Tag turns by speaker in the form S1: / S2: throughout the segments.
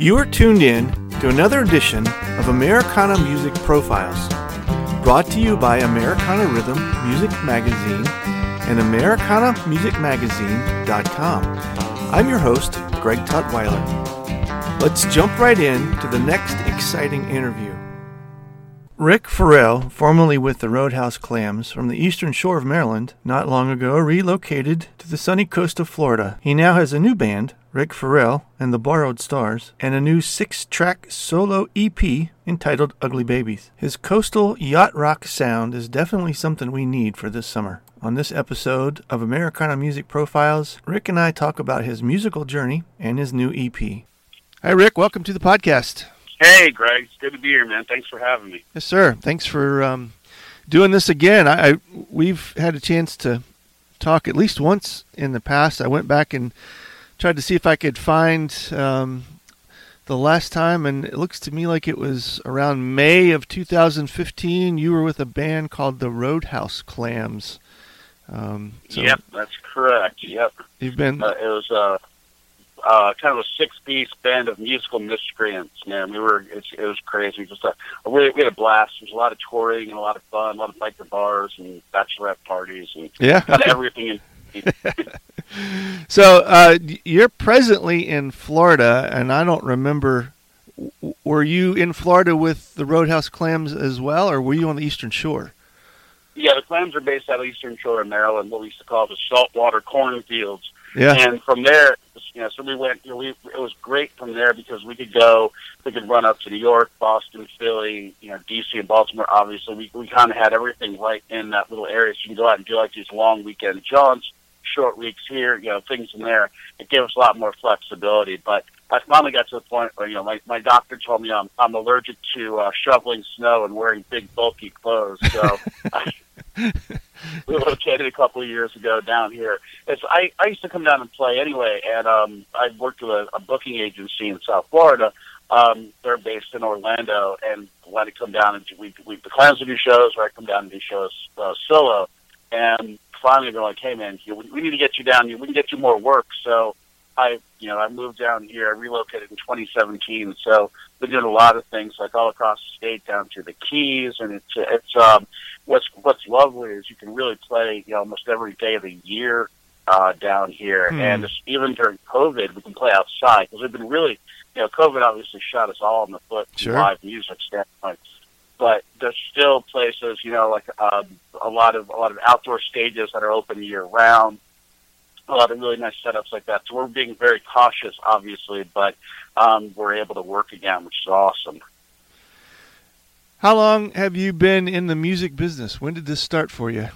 S1: You are tuned in to another edition of Americana Music Profiles, brought to you by Americana Rhythm Music Magazine and AmericanaMusicMagazine.com. I'm your host, Greg Tutwiler. Let's jump right in to the next exciting interview. Rick Farrell, formerly with the Roadhouse Clams from the eastern shore of Maryland, not long ago relocated to the sunny coast of Florida. He now has a new band, Rick Farrell and the Borrowed Stars, and a new six track solo EP entitled Ugly Babies. His coastal yacht rock sound is definitely something we need for this summer. On this episode of Americana Music Profiles, Rick and I talk about his musical journey and his new EP. Hi, Rick. Welcome to the podcast.
S2: Hey, Greg. It's good to be here, man. Thanks for having me.
S1: Yes, sir. Thanks for um, doing this again. I, I we've had a chance to talk at least once in the past. I went back and tried to see if I could find um, the last time, and it looks to me like it was around May of 2015. You were with a band called the Roadhouse Clams.
S2: Um, so yep, that's correct. Yep.
S1: You've been.
S2: Uh, it was uh, uh, kind of a six-piece band of musical miscreants. Man, we were it, it was crazy. Just a, a really, we had a blast. There was a lot of touring and a lot of fun, a lot of biker bars and bachelorette parties and
S1: yeah,
S2: everything. In,
S1: so uh, you're presently in Florida, and I don't remember. Were you in Florida with the Roadhouse Clams as well, or were you on the Eastern Shore?
S2: Yeah, the clams are based out of Eastern Shore in Maryland, what we used to call the saltwater cornfields.
S1: Yeah.
S2: And from there, you know, so we went. You know, we, it was great from there because we could go. We could run up to New York, Boston, Philly, you know, DC, and Baltimore. Obviously, we we kind of had everything right in that little area. So you can go out and do like these long weekend jaunts, short weeks here, you know, things in there. It gave us a lot more flexibility. But I finally got to the point where you know my my doctor told me I'm I'm allergic to uh, shoveling snow and wearing big bulky clothes. So. I, relocated a couple of years ago down here. It's I, I used to come down and play anyway, and um, I worked with a, a booking agency in South Florida. Um, they're based in Orlando, and when I come down and we we the clams to do shows, or I come down and do shows uh, solo, and finally they're like, "Hey man, we need to get you down. Here, we can get you more work." So I, you know, I moved down here. I relocated in 2017, so been doing a lot of things like all across the state down to the Keys, and it's it's um, what's what's lovely is you can really play you know, almost every day of the year uh, down here, hmm. and even during COVID, we can play outside because we've been really, you know, COVID obviously shot us all in the foot
S1: sure.
S2: from live music standpoint. But there's still places, you know, like um, a lot of a lot of outdoor stages that are open year round. A lot of really nice setups like that. So we're being very cautious, obviously, but um, we're able to work again, which is awesome.
S1: How long have you been in the music business? When did this start for you?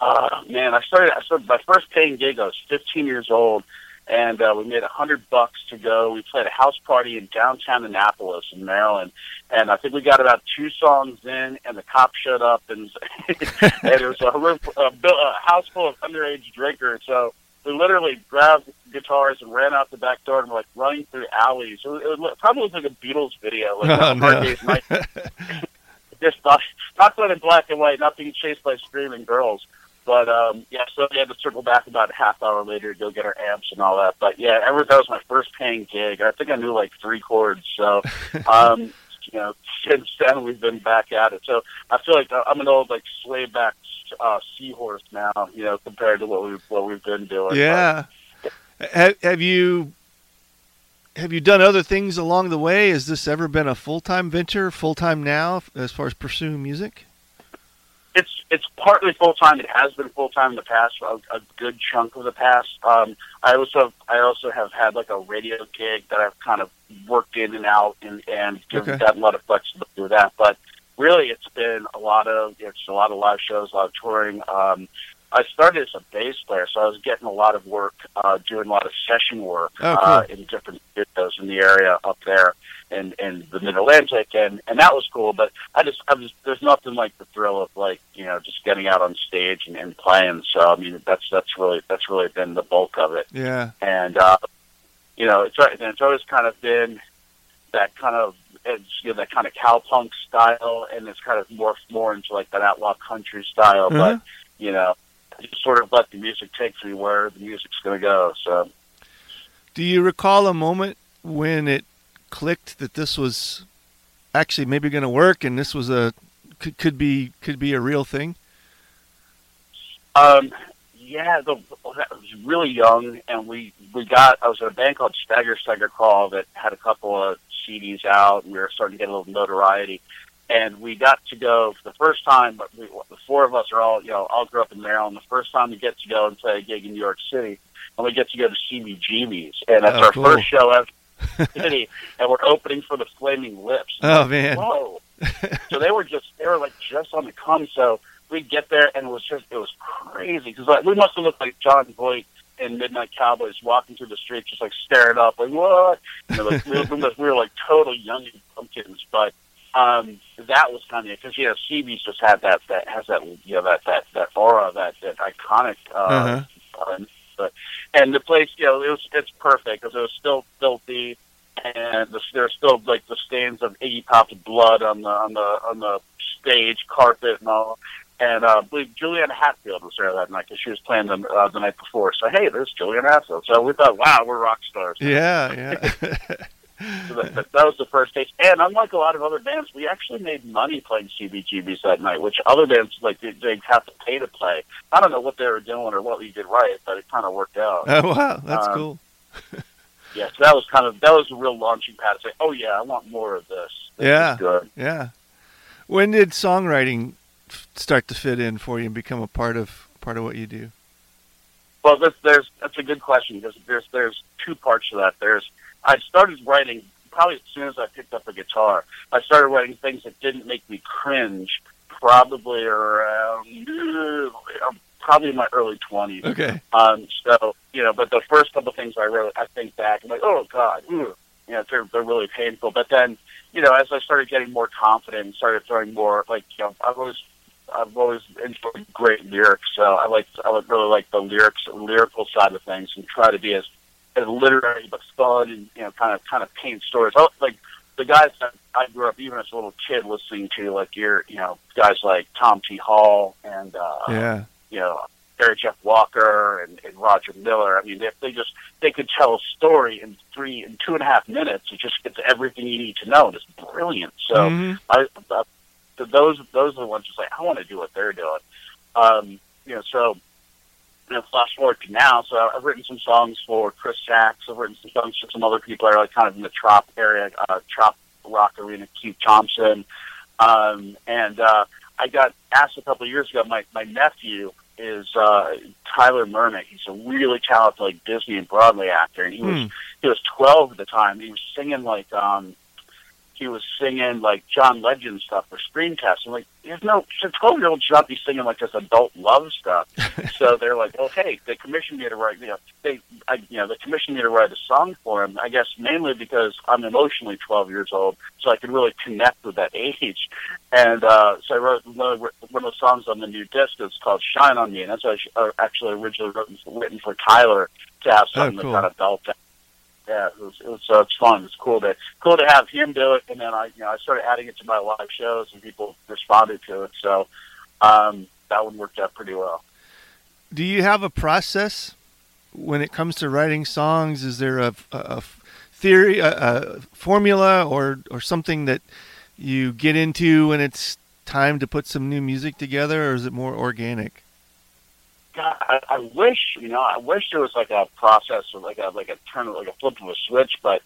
S2: Uh, man, I started. I started my first paying gig. I was 15 years old, and uh, we made a hundred bucks to go. We played a house party in downtown Annapolis in Maryland, and I think we got about two songs in, and the cop showed up, and, and it was a, a, a house full of underage drinkers. So we literally grabbed guitars and ran out the back door and were like running through alleys. It, was, it was, probably looked like a Beatles video, like oh, no. Just not, not quite in black and white, not being chased by screaming girls. But um, yeah, so we had to circle back about a half hour later to go get our amps and all that. But yeah, ever that was my first paying gig. I think I knew like three chords. So um, you know, since then we've been back at it. So I feel like I'm an old like slay back uh, seahorse now, you know, compared to what we've what we've been doing.
S1: Yeah. have, have you have you done other things along the way? Has this ever been a full time venture, full time now, as far as pursuing music?
S2: It's it's partly full time. It has been full time in the past, a, a good chunk of the past. Um, I also I also have had like a radio gig that I've kind of worked in and out and and given okay. that a lot of flexibility with that. But really, it's been a lot of it's a lot of live shows, a lot of touring. Um, I started as a bass player, so I was getting a lot of work, uh, doing a lot of session work
S1: oh, cool.
S2: uh, in different studios in the area up there in and the Mid Atlantic, and and that was cool. But I just I was there's nothing like the thrill of like you know just getting out on stage and, and playing. So I mean that's that's really that's really been the bulk of it.
S1: Yeah,
S2: and uh, you know it's and it's always kind of been that kind of it's you know that kind of cowpunk style, and it's kind of morphed more into like that outlaw country style. Mm-hmm. But you know, I just sort of let the music take me where the music's going to go. So,
S1: do you recall a moment when it clicked that this was actually maybe going to work and this was a could, could be could be a real thing?
S2: Um, yeah, the, I was really young, and we we got. I was in a band called Stagger Stagger Call that had a couple of CDs out, and we were starting to get a little notoriety. And we got to go for the first time. But we, the four of us are all, you know, all grew up in Maryland. The first time we get to go and play a gig in New York City, and we get to go to CBGB's, and that's
S1: Oh,
S2: our
S1: cool.
S2: first show ever. City, and we're opening for the Flaming Lips.
S1: Oh man.
S2: Whoa! so they were just they were like just on the come. So we get there and it was just it was crazy because like we must have looked like Jon Voight and Midnight Cowboys walking through the street just like staring up like what? You know, like, we, were, we were like total young pumpkins, but um that was kind of because you know CB's just had that that has that you know that that that aura that that iconic uh,
S1: Uh-huh.
S2: uh, but and the place you know it was it's perfect because it was still filthy and the, there's still like the stains of Iggy Pop's blood on the on the on the stage carpet and all. And uh, I believe Juliana Hatfield was there that night because she was playing the, uh, the night before. So hey, there's Juliana Hatfield. So we thought, wow, we're rock stars.
S1: Yeah, yeah.
S2: So that, that, that was the first taste. And unlike a lot of other bands, we actually made money playing CBGBs that night, which other bands like they, they have to pay to play. I don't know what they were doing or what we did right, but it kind of worked out.
S1: oh wow, that's
S2: Um,
S1: cool.
S2: Yeah, so that was kind of that was a real launching pad to say, oh yeah, I want more of this. This
S1: Yeah.
S2: good.
S1: Yeah. When did songwriting start to fit in for you and become a part of part of what you do?
S2: Well, there's, there's that's a good question because there's there's two parts to that. There's I started writing probably as soon as I picked up a guitar. I started writing things that didn't make me cringe. Probably around uh, probably in my early twenties.
S1: Okay.
S2: Um, so you know, but the first couple things I wrote, I think back, I'm like, oh god, ooh. you know, they're they're really painful. But then, you know, as I started getting more confident, and started throwing more like, you know, I've always I've always enjoyed great lyrics, so I like I would really like the lyrics, lyrical side of things, and try to be as as literary but fun and you know, kind of kind of paint stories. Oh, like the guys that I grew up even as a little kid listening to, like your you know guys like Tom T. Hall and uh,
S1: Yeah.
S2: you know, Jerry Jeff Walker and, and Roger Miller. I mean, if they just they could tell a story in three in two and a half minutes, it just gets everything you need to know. and It's brilliant. So
S1: Mhm.
S2: I, I those those are the ones just like I want to do what they're doing. Um, you know, so you know, flash forward to now. So I've written some songs for Chris Sachs. I've written some songs for some other people that are like kind of in the trop area, uh, trop rock arena. Keith Thompson, um, and uh, I got asked a couple of years ago. My my nephew is uh, Tyler Mernick. He's a really talented like Disney and Broadway actor, and he was
S1: Hmm.
S2: he was 12 at the time. He was singing like um he was singing like John Legend stuff for screen tests. I'm like, there's no 12 year old should not be singing like this adult love stuff. so they're like, okay, they commissioned me to write. You know, they I, you know they commissioned me to write a song for him. I guess mainly because I'm emotionally 12 years old, so I could really connect with that age. And uh, so I wrote one of the- one of the songs on the new disc. It's called "Shine on Me," and that's actually, uh, actually originally written, written for Tyler to have something
S1: Oh, cool.
S2: to kind of belt yeah, it was, it was uh, it's fun. It's cool to cool to have him do it, and then I you know I started adding it to my live shows, and people responded to it. So um, that one worked out pretty well.
S1: Do you have a process when it comes to writing songs? Is there a, a, a theory, a, a formula, or or something that you get into when it's time to put some new music together, or is it more organic?
S2: God, I, I wish you know I wish there was like a process or like a like a turn like a flip of a switch, but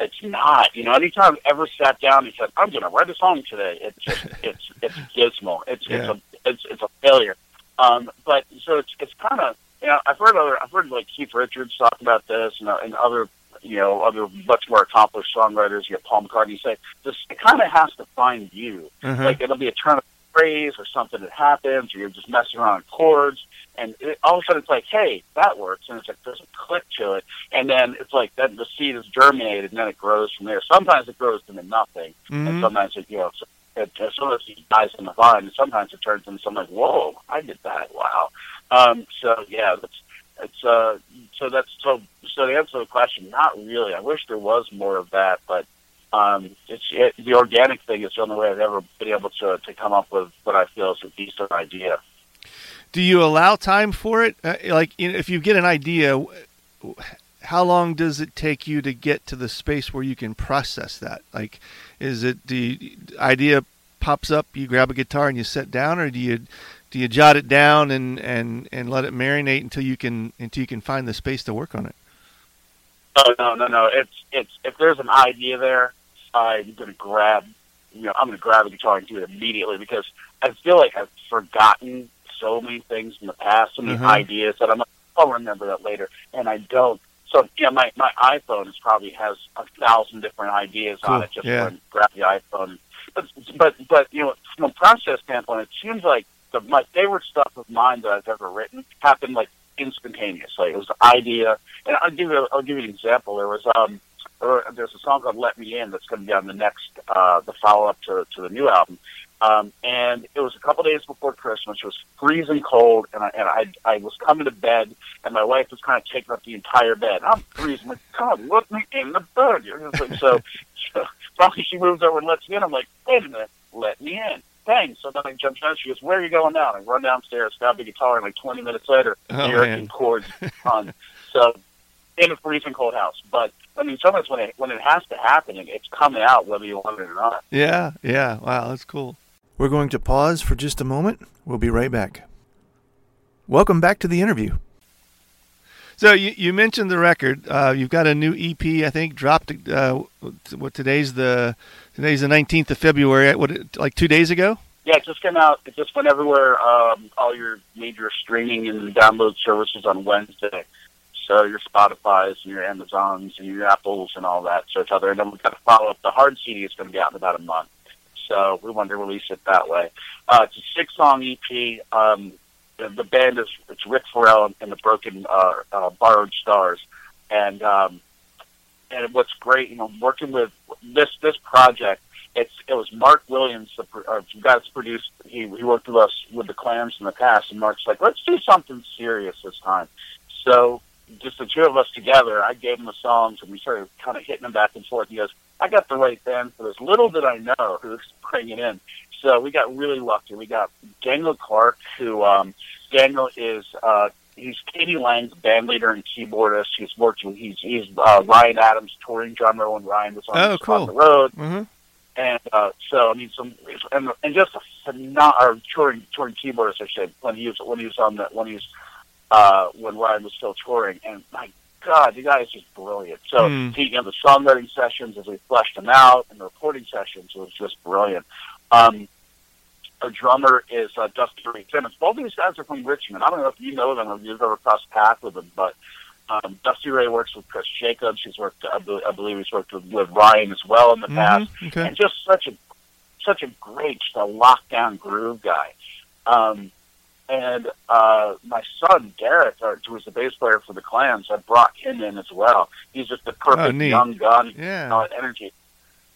S2: it's not. You know, anytime I've ever sat down and said I'm going to write a song today, it's just it's it's dismal. It's
S1: Yeah.
S2: it's a it's it's a failure. Um, but so it's it's kind of you know I've heard other I've heard like Keith Richards talk about this and, uh, and other you know other much more accomplished songwriters. You have Paul McCartney say this. It kind of has to find you.
S1: Uh-huh.
S2: Like it'll be a turn of phrase or something that happens, or you're just messing around with chords, and it, all of a sudden it's like, hey, that works, and it's like there's a click to it, and then it's like then the seed is germinated, and then it grows from there. Sometimes it grows into nothing, and
S1: Mhm.
S2: sometimes it you know. It, uh, sometimes it dies in the vine, and sometimes it turns into something like, "Whoa, I did that! Wow!" Um, so yeah, that's it's uh, so that's so so to answer to the question, not really. I wish there was more of that, but um, it's it, the organic thing is the only way I've ever been able to to come up with what I feel is a decent idea.
S1: Do you allow time for it? Uh, like, you know, if you get an idea, how long does it take you to get to the space where you can process that? Like, is it the idea pops up, you grab a guitar and you sit down, or do you do you jot it down and, and, and let it marinate until you can until you can find the space to work on it?
S2: Oh no, no, no! It's it's if there's an idea there, I'm gonna grab, you know, I'm gonna grab a guitar and do it immediately because I feel like I've forgotten so many things in the past, so many
S1: Mhm.
S2: ideas that I'm like, I'll remember that later, and I don't. So yeah, my my iPhone is probably has a thousand different ideas on it. Just
S1: yeah.
S2: grab the iPhone, but but but you know, from a process standpoint, it seems like the, my favorite stuff of mine that I've ever written happened like instantaneously. It was the idea, and I'll give you I'll give you an example. There was um there, there's a song called "Let Me In" that's going to be on the next uh, the follow up to to the new album. Um, and it was a couple days before Christmas. It was freezing cold, and I and I I was coming to bed, and my wife was kind of taking up the entire bed. I'm freezing. Like, God, let me in the bed. You know, it's like, so, so finally she moves over and lets me in. I'm like, wait a minute, let me in. Thanks. So then I jump down. She goes, "Where are you going now?" And I run downstairs, grab the guitar, and like 20 minutes later,
S1: Oh, man.
S2: chords on. So in a freezing cold house, but I mean, sometimes when it when it has to happen, it's coming out whether you want it or not.
S1: Yeah, yeah. Wow, that's cool. We're going to pause for just a moment. We'll be right back. Welcome back to the interview. So you, you mentioned the record. Uh, you've got a new EP, I think, dropped. Uh, what today's the today's the nineteenth of February. What like two days ago?
S2: Yeah, it just came out. It just went everywhere. Um, all your major streaming and download services on Wednesday. So your Spotify's and your Amazons and your Apples and all that. So it's other. And then we've got to follow up. The hard CD is going to be out in about a month. So we wanted to release it that way. Uh, it's a six song EP. Um, the, the band is it's Rick Farrell and, and the Broken uh, uh, Borrowed Stars. And um, and what's great, you know, working with this this project it's it was Mark Williams, the uh, guy that's produced. He he worked with us with the Clams in the past, and Mark's like, let's do something serious this time. So just the two of us together, I gave him the songs, and we started kind of hitting them back and forth. He goes, I got the right band for this. Little did I know who was bringing in. So we got really lucky. We got Daniel Clark, who um, Daniel is. Uh, He's k.d. lang's band leader and keyboardist. He's worked with he's he's uh, Ryan Adams' touring drummer when Ryan was on,
S1: Oh, cool.
S2: on the road.
S1: Mm-hmm.
S2: And uh, so I mean, some and, and just a phenomenal touring touring keyboardist, I should when he was when he was on the when he was uh, when Ryan was still touring, and my God, the guy is just brilliant. So
S1: Hmm.
S2: he, you know, the songwriting sessions as we fleshed them out, and the recording sessions was just brilliant. Um, our drummer is uh, Dusty Ray Simmons. Both of these guys are from Richmond. I don't know if you know them or you've ever crossed paths with them, but um, Dusty Ray works with Chris Jacobs. He's worked, I, be- I believe, he's worked with, with Ryan as well in the past
S1: Mm-hmm. Okay.
S2: and just such a such a great, just a lockdown groove guy. Um, and uh, my son Garrett, uh, who was the bass player for the Clams, I brought him in as well. He's just the perfect
S1: Oh,
S2: young gun,
S1: Yeah.
S2: uh, energy.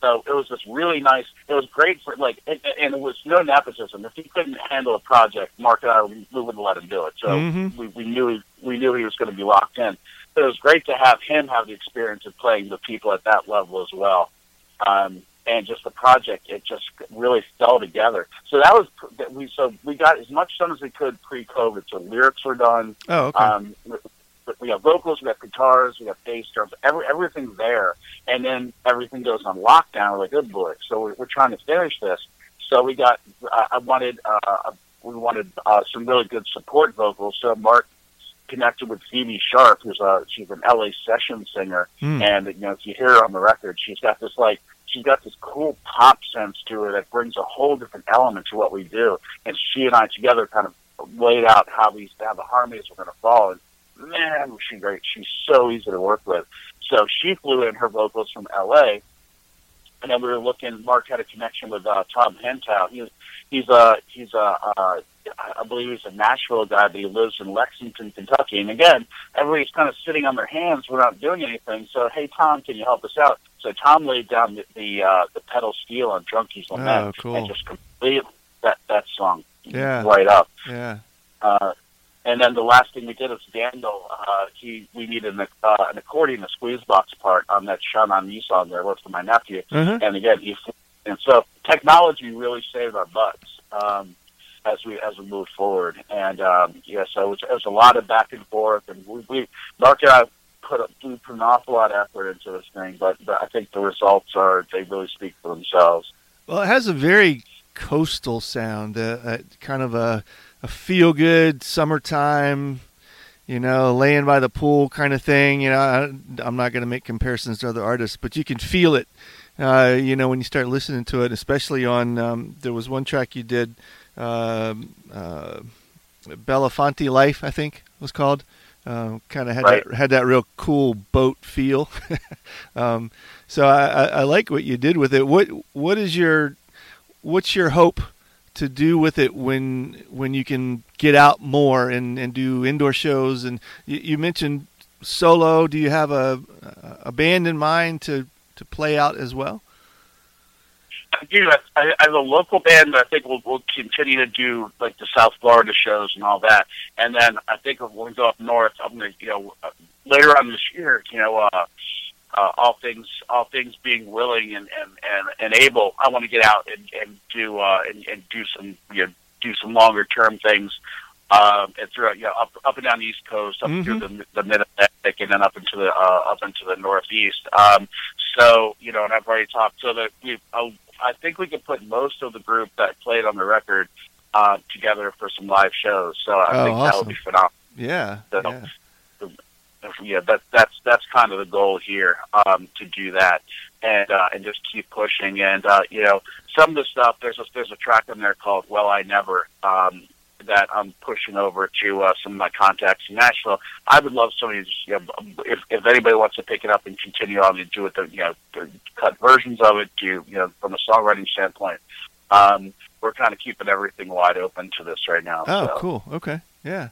S2: So it was just really nice. It was great for like, and, and it was no nepotism. If he couldn't handle a project, Mark and I we, we wouldn't let him do it. So
S1: Mhm.
S2: we, we knew he, we knew he was going to be locked in. But it was great to have him have the experience of playing the people at that level as well. Um, and just the project, it just really fell together. So that was that we so we got as much done as we could pre-COVID. So lyrics were done.
S1: Oh, okay.
S2: Um, we- we got vocals, we got guitars, we got bass drums, every everything's there, and then everything goes on lockdown. We're like, good boy. So we're, we're trying to finish this. So we got. I I wanted. Uh, we wanted uh, some really good support vocals. So Mark connected with Phoebe Sharp, who's a she's an LA session singer,
S1: Hmm.
S2: and you know if you hear her on the record, she's got this like she's got this cool pop sense to her that brings a whole different element to what we do. And she and I together kind of laid out how these how the harmonies were going to fall. And man, was she great! She's so easy to work with. So she flew in her vocals from L.A. And then we were looking. Mark had a connection with uh, Tom Hentow. He's he's a he's a uh, I believe he's a Nashville guy, but he lives in Lexington, Kentucky. And again, everybody's kind of sitting on their hands. We're not doing anything. So hey, Tom, can you help us out? So Tom laid down the the, uh, the pedal steel on Junkies Lament
S1: Oh, cool.
S2: and just completely that that song
S1: Yeah.
S2: right up.
S1: Yeah.
S2: Uh, and then the last thing we did was Daniel. Uh, he we needed an, uh, an accordion, a squeeze box part on that Shine on Me song there. What's for my nephew?
S1: Uh-huh.
S2: And again, he and so technology really saved our butts um, as we as we moved forward. And um, yeah, so it was, it was a lot of back and forth. And we, we Mark and I put a, put an awful lot of effort into this thing, but, but I think the results are they really speak for themselves.
S1: Well, it has a very coastal sound, uh, uh, kind of a, a feel good summertime, you know, laying by the pool kind of thing. You know, I, am not going to make comparisons to other artists, but you can feel it. Uh, you know, when you start listening to it, especially on um, there was one track you did, uh, uh, Belafonte Life, I think was called. Uh, kind of had
S2: right.
S1: that had that real cool boat feel. um, so I, I, I, like what you did with it. What what is your what's your hope to do with it when when you can get out more and, and do indoor shows? And you, you mentioned solo. Do you have a a band in mind to to play out as well?
S2: I do. I, I have a local band that I think will will continue to do like the South Florida shows and all that. And then I think when we go up north, I'm gonna you know uh, later on this year, you know, uh, uh, all things all things being willing and and and, and able, I want to get out and and do uh, and, and do some you know do some longer term things. Um, and throughout, you know, up up and down the East Coast, up
S1: Mhm.
S2: through the the Mid Atlantic, and then up into the uh, up into the Northeast. Um, so you know, and I've already talked. So that we, uh, I think we could put most of the group that played on the record uh, together for some live shows. So I
S1: Oh,
S2: think that
S1: awesome.
S2: would be phenomenal.
S1: Yeah,
S2: So-
S1: yeah.
S2: Yeah, that that's that's kind of the goal here um, to do that and uh, and just keep pushing. And uh, you know, some of the stuff there's a there's a track on there called "Well I Never." Um, that I'm pushing over to uh, some of my contacts in Nashville. I would love somebody to just, you know, if, if anybody wants to pick it up and continue on and do it, the, you know, to cut versions of it, do you know, from a songwriting standpoint. Um, we're kind of keeping everything wide open to this right now.
S1: Oh,
S2: so.
S1: cool. Okay. Yeah.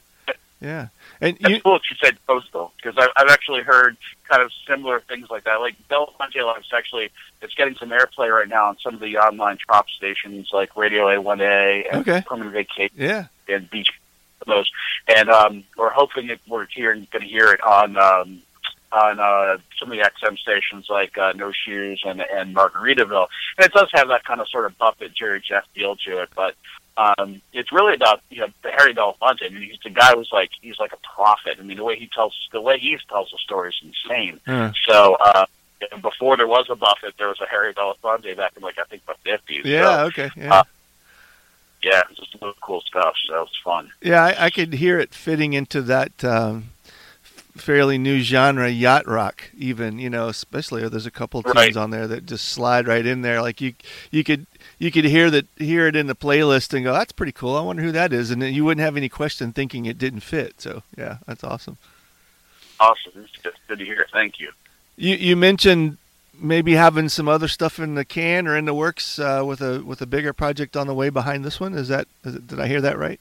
S1: Yeah. And
S2: That's
S1: you,
S2: cool you said coastal because I've, I've actually heard kind of similar things like that. Like Belafonte Life's actually it's getting some airplay right now on some of the online trop stations like Radio A1A and
S1: Okay.
S2: Permanent Vacation
S1: yeah.
S2: and Beach those. And um, we're hoping that we're hearing going to hear it on um, on uh, some of the XM stations like uh, No Shoes and and Margaritaville. And it does have that kind of sort of Buffett Jerry Jeff feel to it, but um, it's really about you know Harry Belafonte. I mean, he's the guy who's like he's like a prophet. I mean, the way he tells the way he tells the story is insane.
S1: Uh,
S2: So uh, before there was a Buffett, there was a Harry Belafonte back in like I think the fifties.
S1: yeah. Okay. Yeah.
S2: uh, yeah, it's just cool stuff. So it's fun.
S1: Yeah, I, I could hear it fitting into that um, fairly new genre, yacht rock. Even you know, especially there's a couple tunes
S2: Right.
S1: on there that just slide right in there. Like you, you could you could hear that hear it in the playlist and go, "That's pretty cool. I wonder who that is," and then you wouldn't have any question thinking it didn't fit. So yeah, that's awesome.
S2: Awesome. It's good, good to hear. Thank you.
S1: You you mentioned maybe having some other stuff in the can or in the works uh, with a with a bigger project on the way behind this one. Is that is it, did I hear that right?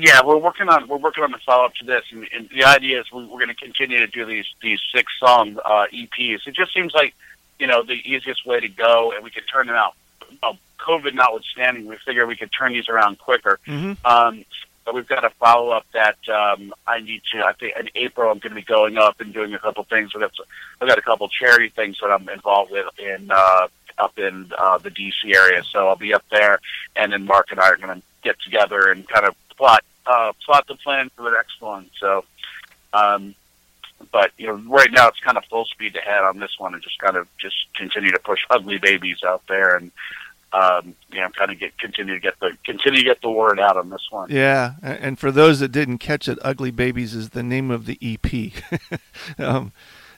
S2: Yeah, we're working on we're working on the follow up to this, and, and the idea is we, we're going to continue to do these these six song uh, EPs. It just seems like you know the easiest way to go, and we could turn them out. Well, COVID notwithstanding, we figure we could turn these around quicker.
S1: Mm-hmm.
S2: Um, but we've got a follow up that um, I need to. I think in April I'm going to be going up and doing a couple things. We've got, I've got a couple charity things that I'm involved with in uh, up in uh, the DC area. So I'll be up there, and then Mark and I are going to get together and kind of plot uh, plot the plan for the next one. So, um, but you know, right now it's kind of full speed ahead on this one, and just kind of just continue to push ugly babies out there, and um, you know, kind of get continue to get the continue to get the word out on this one.
S1: Yeah, and for those that didn't catch it, "Ugly Babies" is the name of the EP. um,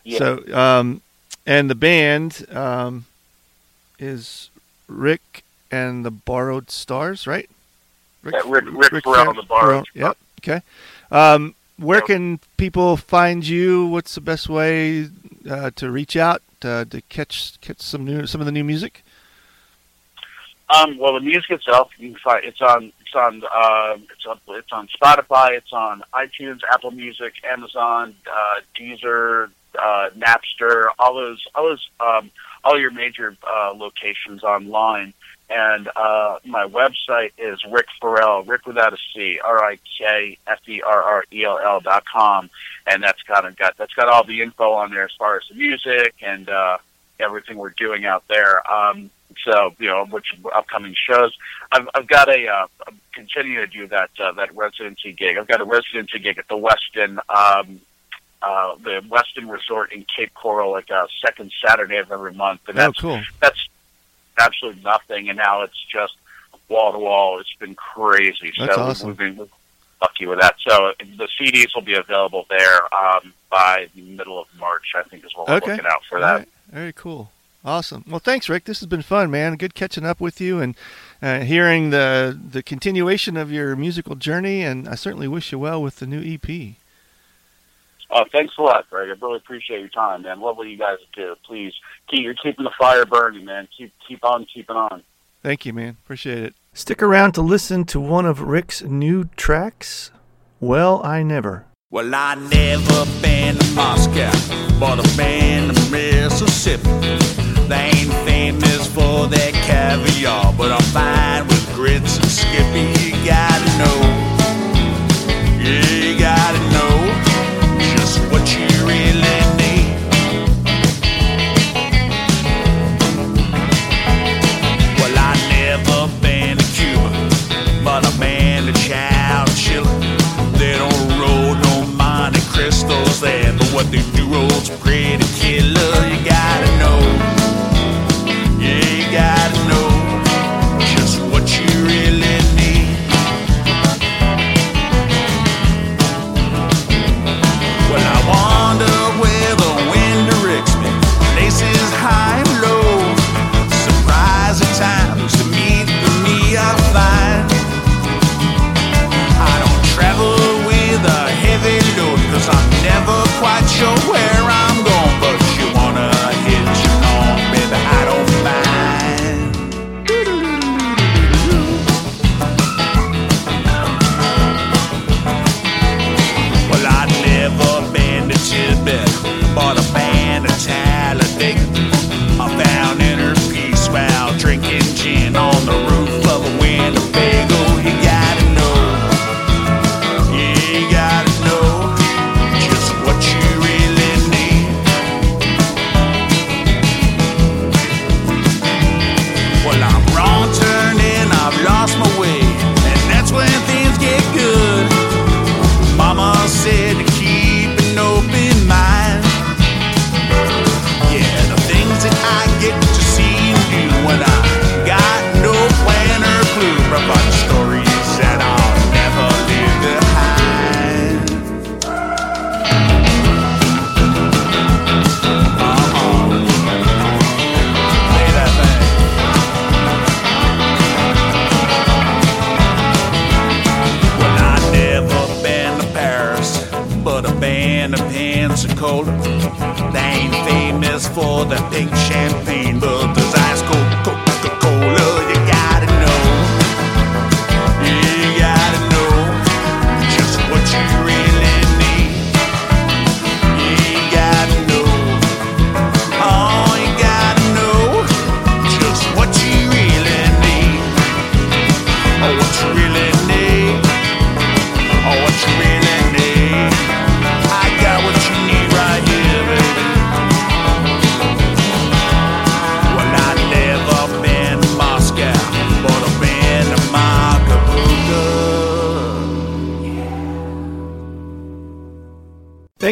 S2: Yeah.
S1: So, um, and the band um, is Rick and the Borrowed Stars, right?
S2: Yeah, Rick- Rick Farrell and the Borrowed
S1: Yep. Okay. Um, where
S2: Yep.
S1: can people find you? What's the best way uh, to reach out uh, to catch catch some new some of the new music?
S2: Um, well, the music itself, you can find it's on it's on uh, it's on it's on Spotify, it's on iTunes, Apple Music, Amazon, uh, Deezer, uh, Napster, all those all those um, all your major uh, locations online. And uh, my website is Rick Farrell, Rick without a C, R I K F E R R E L L dot com, and that's kind of got that's got all the info on there as far as the music and uh, everything we're doing out there. Um, so you know, which upcoming shows. I've I've got a uh, I'm continuing to do that uh, that residency gig. I've got a residency gig at the Westin um, uh, the Westin Resort in Cape Coral, like a second Saturday of every month, and
S1: Oh,
S2: that's
S1: cool.
S2: that's absolutely nothing. And now it's just wall to wall. It's been crazy.
S1: That's
S2: so
S1: awesome.
S2: we've been lucky with that. So the CDs will be available there um, by the middle of March. I think is what we're
S1: Okay.
S2: looking out for
S1: All
S2: that.
S1: right. Very cool. Awesome. Well, thanks, Rick. This has been fun, man. Good catching up with you and uh, hearing the the continuation of your musical journey. And I certainly wish you well with the new EP.
S2: Oh, thanks a lot, Greg. I really appreciate your time, man. Love what you guys do. Please keep you're keeping the fire burning, man. Keep keep on keeping on.
S1: Thank you, man. Appreciate it. Stick around to listen to one of Rick's new tracks. Well, I never.
S3: Well, I never been to Moscow, but I've been to Mississippi. They ain't famous for their caviar, but I'm fine with grits and Skippy. You gotta know, yeah, you gotta know Crystals there, but what they do roll's pretty killer. But a band to Pensacola. They ain't famous for the pink champagne, but